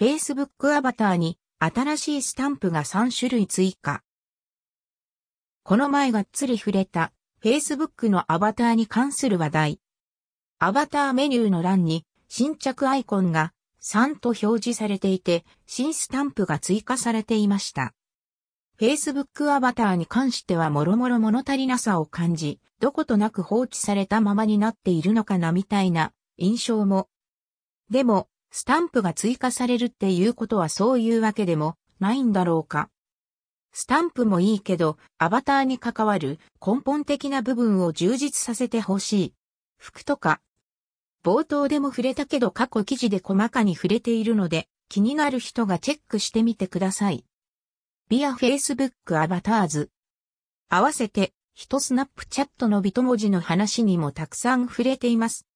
Facebook アバターに新しいスタンプが3種類追加。この前がっつり触れた Facebook のアバターに関する話題。アバターメニューの欄に新着アイコンが3と表示されていて、新スタンプが追加されていました。Facebook アバターに関してはもろもろ物足りなさを感じ、どことなく放置されたままになっているのかなみたいな印象も。でも、スタンプが追加されるっていうことはそういうわけでもないんだろうか。スタンプもいいけど、アバターに関わる根本的な部分を充実させてほしい。服とか。冒頭でも触れたけど過去記事で細かに触れているので、気になる人がチェックしてみてください。ビア Facebook アバターズ。合わせて、人スナップチャットのビト文字の話にもたくさん触れています。